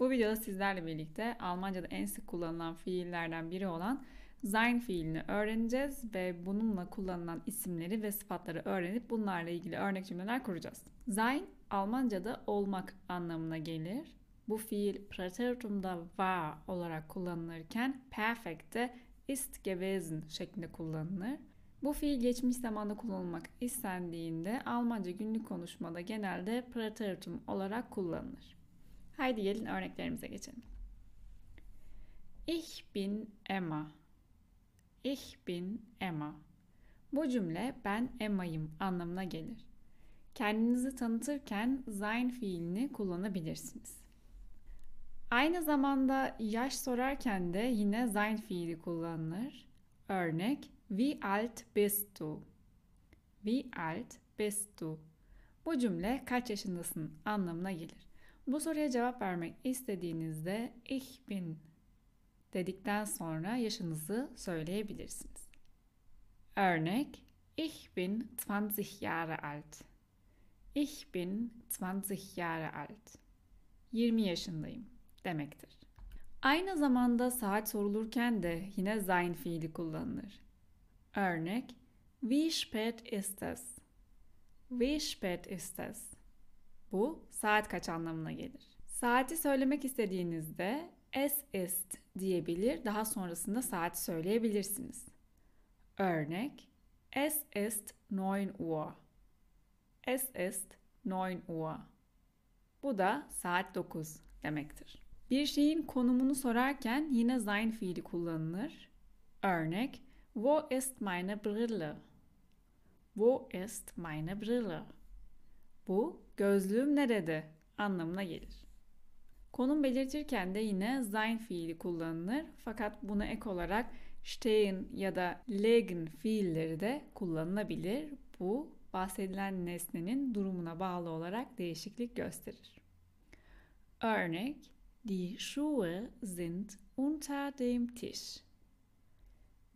Bu videoda sizlerle birlikte Almanca'da en sık kullanılan fiillerden biri olan sein fiilini öğreneceğiz ve bununla kullanılan isimleri ve sıfatları öğrenip bunlarla ilgili örnek cümleler kuracağız. Sein Almanca'da olmak anlamına gelir. Bu fiil Präteritum'da war olarak kullanılırken perfect'te ist gewesen şeklinde kullanılır. Bu fiil geçmiş zamanda kullanılmak istendiğinde Almanca günlük konuşmada genelde Präteritum olarak kullanılır. Haydi gelin örneklerimize geçelim. Ich bin Emma. Ich bin Emma. Bu cümle ben Emma'yım anlamına gelir. Kendinizi tanıtırken sein fiilini kullanabilirsiniz. Aynı zamanda yaş sorarken de yine sein fiili kullanılır. Örnek Wie alt bist du? Wie alt bist du? Bu cümle kaç yaşındasın anlamına gelir. Bu soruya cevap vermek istediğinizde ich bin dedikten sonra yaşınızı söyleyebilirsiniz. Örnek Ich bin 20 Jahre alt. Ich bin 20 Jahre alt. 20 yaşındayım demektir. Aynı zamanda saat sorulurken de yine sein fiili kullanılır. Örnek Wie spät ist es? Wie spät ist es? Bu saat kaç anlamına gelir. Saati söylemek istediğinizde es ist diyebilir, daha sonrasında saati söyleyebilirsiniz. Örnek Es ist 9 Uhr. Es ist 9 Uhr. Bu da saat 9 demektir. Bir şeyin konumunu sorarken yine sein fiili kullanılır. Örnek Wo ist meine Brille? Wo ist meine Brille? Bu gözlüğüm nerede anlamına gelir. Konum belirtirken de yine sein fiili kullanılır fakat buna ek olarak stehen ya da legen fiilleri de kullanılabilir. Bu bahsedilen nesnenin durumuna bağlı olarak değişiklik gösterir. Örnek Die Schuhe sind unter dem Tisch.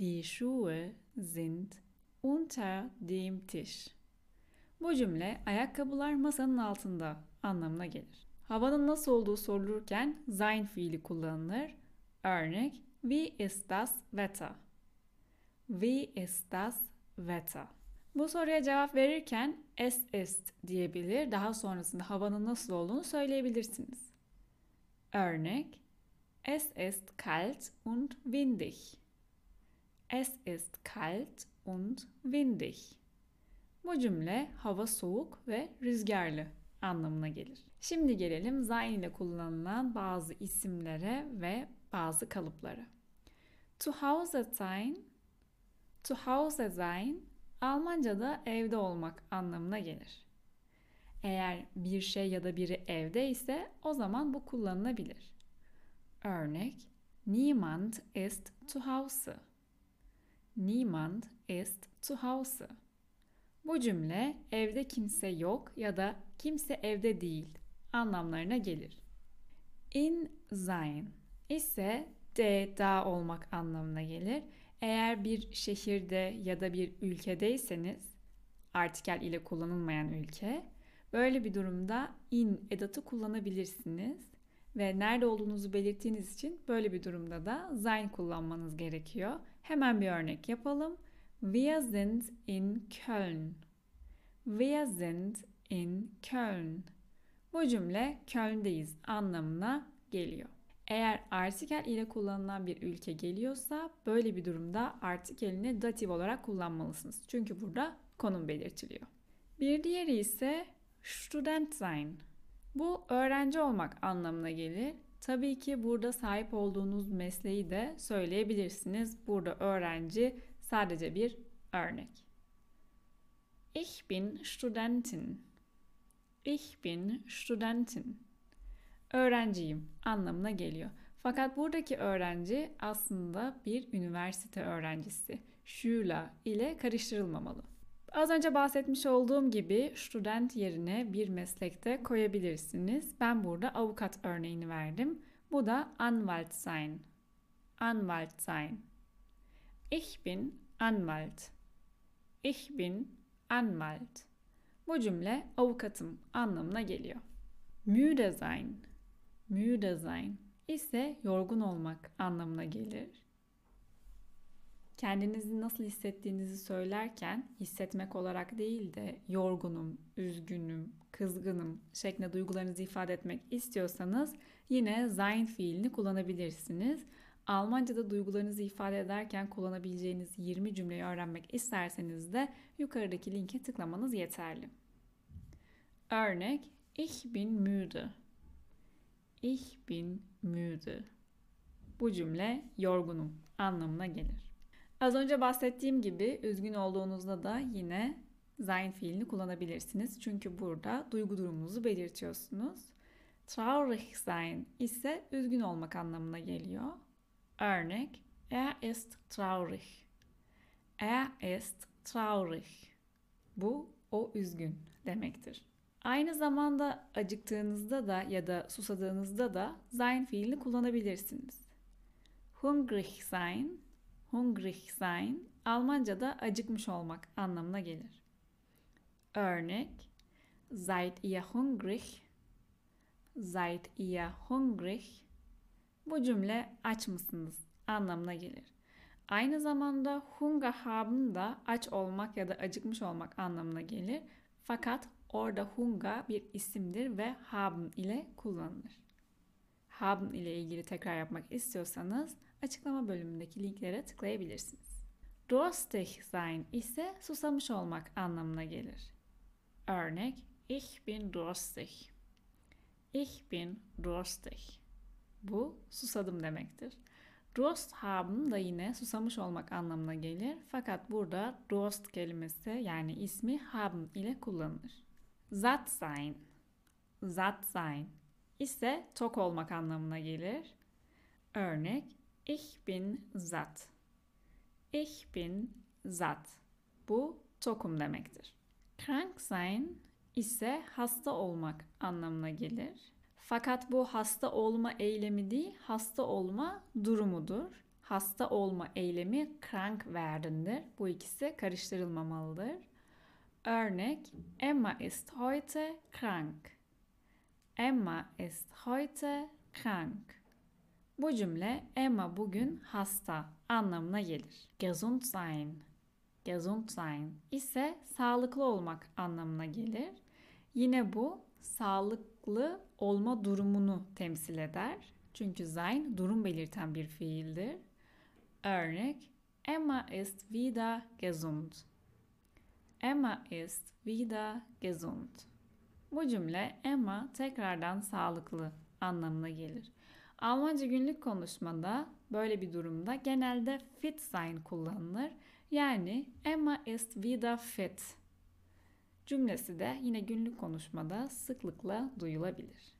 Die Schuhe sind unter dem Tisch. Bu cümle ayakkabılar masanın altında anlamına gelir. Havanın nasıl olduğu sorulurken sein fiili kullanılır. Örnek Wie ist das Wetter? Wie ist das Wetter? Bu soruya cevap verirken es ist diyebilir. Daha sonrasında havanın nasıl olduğunu söyleyebilirsiniz. Örnek Es ist kalt und windig. Es ist kalt und windig. Bu cümle hava soğuk ve rüzgarlı anlamına gelir. Şimdi gelelim sein ile kullanılan bazı isimlere ve bazı kalıplara. To Hause sein, to Hause sein Almanca'da evde olmak anlamına gelir. Eğer bir şey ya da biri evde ise o zaman bu kullanılabilir. Örnek Niemand ist zu Hause. Niemand ist zu Hause. Bu cümle evde kimse yok ya da kimse evde değil anlamlarına gelir. In sein ise de da olmak anlamına gelir. Eğer bir şehirde ya da bir ülkedeyseniz artikel ile kullanılmayan ülke böyle bir durumda in edatı kullanabilirsiniz ve nerede olduğunuzu belirttiğiniz için böyle bir durumda da sein kullanmanız gerekiyor. Hemen bir örnek yapalım. Wir sind in Köln. Wir sind in Köln. Bu cümle Köln'deyiz anlamına geliyor. Eğer artikel ile kullanılan bir ülke geliyorsa böyle bir durumda artikelini datif olarak kullanmalısınız. Çünkü burada konum belirtiliyor. Bir diğeri ise student sein. Bu öğrenci olmak anlamına gelir. Tabii ki burada sahip olduğunuz mesleği de söyleyebilirsiniz. Burada öğrenci sadece bir örnek. Ich bin Studentin. Ich bin Studentin. Öğrenciyim anlamına geliyor. Fakat buradaki öğrenci aslında bir üniversite öğrencisi. Schüler ile karıştırılmamalı. Az önce bahsetmiş olduğum gibi student yerine bir meslekte koyabilirsiniz. Ben burada avukat örneğini verdim. Bu da Anwalt sein. Anwalt sein. Ich bin Anwalt. Ich bin Anwalt. Bu cümle avukatım anlamına geliyor. Müde sein. müde sein ise yorgun olmak anlamına gelir. Kendinizi nasıl hissettiğinizi söylerken hissetmek olarak değil de yorgunum, üzgünüm, kızgınım şeklinde duygularınızı ifade etmek istiyorsanız yine sein fiilini kullanabilirsiniz. Almanca'da duygularınızı ifade ederken kullanabileceğiniz 20 cümleyi öğrenmek isterseniz de yukarıdaki linke tıklamanız yeterli. Örnek Ich bin müde. Ich bin müde. Bu cümle yorgunum anlamına gelir. Az önce bahsettiğim gibi üzgün olduğunuzda da yine sein fiilini kullanabilirsiniz. Çünkü burada duygu durumunuzu belirtiyorsunuz. Traurig sein ise üzgün olmak anlamına geliyor. Örnek Er ist traurig. Er ist traurig. Bu o üzgün demektir. Aynı zamanda acıktığınızda da ya da susadığınızda da sein fiilini kullanabilirsiniz. Hungrig sein, hungrig sein Almanca'da acıkmış olmak anlamına gelir. Örnek Seid ihr hungrig? Seid ihr hungrig? Bu cümle aç mısınız anlamına gelir. Aynı zamanda Hunger haben da aç olmak ya da acıkmış olmak anlamına gelir. Fakat orada Hunger bir isimdir ve haben ile kullanılır. Haben ile ilgili tekrar yapmak istiyorsanız açıklama bölümündeki linklere tıklayabilirsiniz. Durstig sein ise susamış olmak anlamına gelir. Örnek Ich bin durstig. Ich bin durstig. Bu susadım demektir. Durst haben da yine susamış olmak anlamına gelir. Fakat burada Durst kelimesi yani ismi haben ile kullanılır. Satt sein. Satt sein ise tok olmak anlamına gelir. Örnek Ich bin satt. Ich bin satt. Bu tokum demektir. Krank sein ise hasta olmak anlamına gelir. Fakat bu hasta olma eylemi değil, hasta olma durumudur. Hasta olma eylemi krank werden'dir. Bu ikisi karıştırılmamalıdır. Örnek Emma ist heute krank. Emma ist heute krank. Bu cümle Emma bugün hasta anlamına gelir. Gesund sein. Gesund sein ise sağlıklı olmak anlamına gelir. Yine bu sağlıklı olma durumunu temsil eder. Çünkü sein durum belirten bir fiildir. Örnek Emma ist wieder gesund. Emma ist wieder gesund. Bu cümle Emma tekrardan sağlıklı anlamına gelir. Almanca günlük konuşmada böyle bir durumda genelde fit sein kullanılır. Yani Emma ist wieder fit cümlesi de yine günlük konuşmada sıklıkla duyulabilir.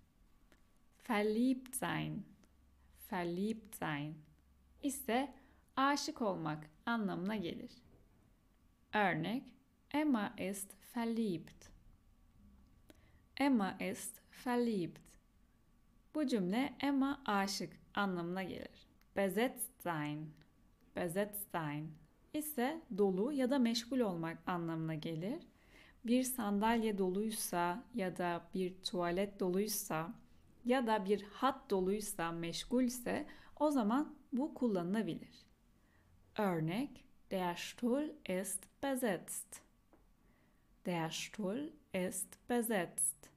Verliebt sein, verliebt sein ise aşık olmak anlamına gelir. Örnek Emma ist verliebt. Emma ist verliebt. Bu cümle Emma aşık anlamına gelir. Besetzt sein, besetzt sein ise dolu ya da meşgul olmak anlamına gelir bir sandalye doluysa ya da bir tuvalet doluysa ya da bir hat doluysa, meşgulse o zaman bu kullanılabilir. Örnek Der Stuhl ist besetzt. Der Stuhl ist besetzt.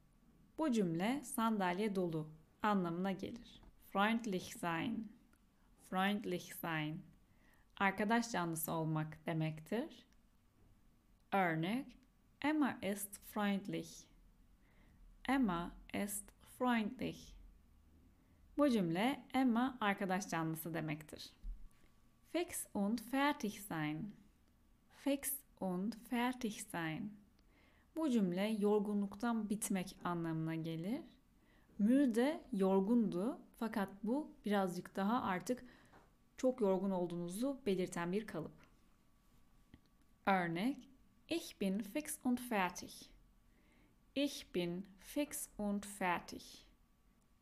Bu cümle sandalye dolu anlamına gelir. Freundlich sein. Freundlich sein. Arkadaş canlısı olmak demektir. Örnek Emma ist freundlich. Emma ist freundlich. Bu cümle Emma arkadaş canlısı demektir. Fix und fertig sein. Fix und fertig sein. Bu cümle yorgunluktan bitmek anlamına gelir. Müde yorgundu fakat bu birazcık daha artık çok yorgun olduğunuzu belirten bir kalıp. Örnek Ich bin fix und fertig. Ich bin fix und fertig.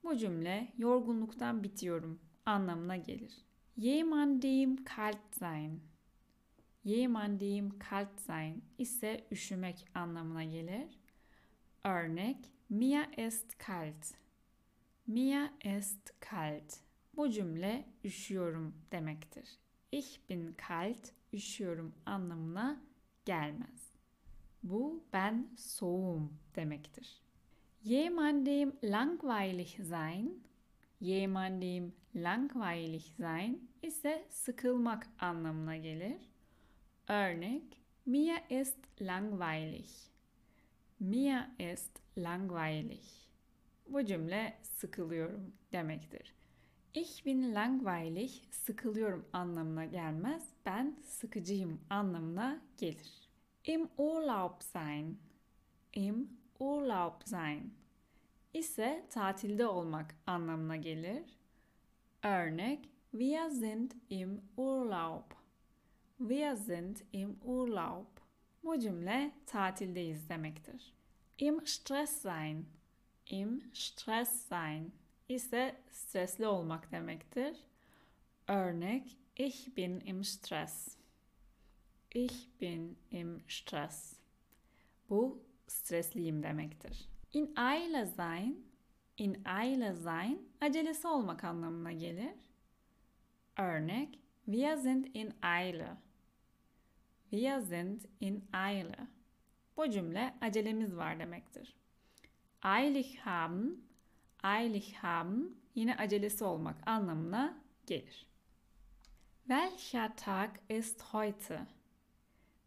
Bu cümle yorgunluktan bitiyorum anlamına gelir. Jemandem kalt sein. Jemandem kalt sein ise üşümek anlamına gelir. Örnek Mir ist kalt. Mir ist kalt. Bu cümle üşüyorum demektir. Ich bin kalt, üşüyorum anlamına gelmez. Bu ben soğum demektir. Jemandem langweilig sein, jemandem langweilig sein ise sıkılmak anlamına gelir. Örnek, mir ist langweilig. Mir ist langweilig. Bu cümle sıkılıyorum demektir. Ich bin langweilig, sıkılıyorum anlamına gelmez. Ben sıkıcıyım anlamına gelir. Im Urlaub sein. Im Urlaub sein ise tatilde olmak anlamına gelir. Örnek Wir sind im Urlaub. Wir sind im Urlaub. Bu cümle tatildeyiz demektir. Im Stress sein. Im Stress sein ise stresli olmak demektir. Örnek Ich bin im Stress. Ich bin im Stress. Bu stresliyim demektir. In Eile sein, in Eile sein acelesi olmak anlamına gelir. Örnek Wir sind in Eile. Wir sind in Eile. Bu cümle acelemiz var demektir. Eilig haben, eilig haben yine acelesi olmak anlamına gelir. Welcher Tag ist heute?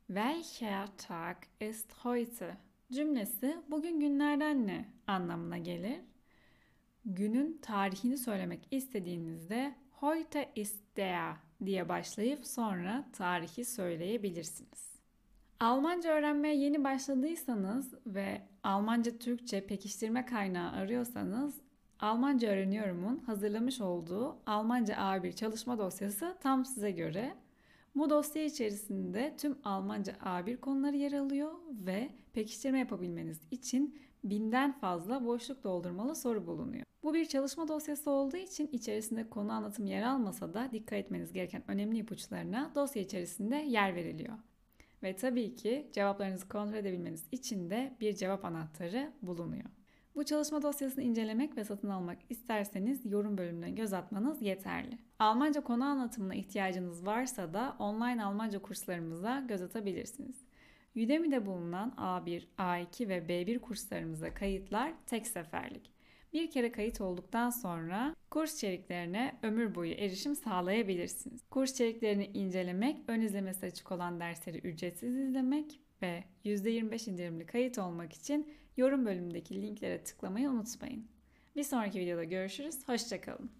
Welcher Tag ist heute? Cümlesi bugün günlerden ne anlamına gelir. Günün tarihini söylemek istediğinizde heute ist der diye başlayıp sonra tarihi söyleyebilirsiniz. Almanca öğrenmeye yeni başladıysanız ve Almanca Türkçe pekiştirme kaynağı arıyorsanız Almanca Öğreniyorum'un hazırlamış olduğu Almanca A1 çalışma dosyası tam size göre. Bu dosya içerisinde tüm Almanca A1 konuları yer alıyor ve pekiştirme yapabilmeniz için binden fazla boşluk doldurmalı soru bulunuyor. Bu bir çalışma dosyası olduğu için içerisinde konu anlatım yer almasa da dikkat etmeniz gereken önemli ipuçlarına dosya içerisinde yer veriliyor. Ve tabii ki cevaplarınızı kontrol edebilmeniz için de bir cevap anahtarı bulunuyor. Bu çalışma dosyasını incelemek ve satın almak isterseniz yorum bölümüne göz atmanız yeterli. Almanca konu anlatımına ihtiyacınız varsa da online Almanca kurslarımıza göz atabilirsiniz. Udemy'de bulunan A1, A2 ve B1 kurslarımıza kayıtlar tek seferlik. Bir kere kayıt olduktan sonra kurs içeriklerine ömür boyu erişim sağlayabilirsiniz. Kurs içeriklerini incelemek, ön izlemesi açık olan dersleri ücretsiz izlemek ve %25 indirimli kayıt olmak için yorum bölümündeki linklere tıklamayı unutmayın. Bir sonraki videoda görüşürüz. Hoşçakalın.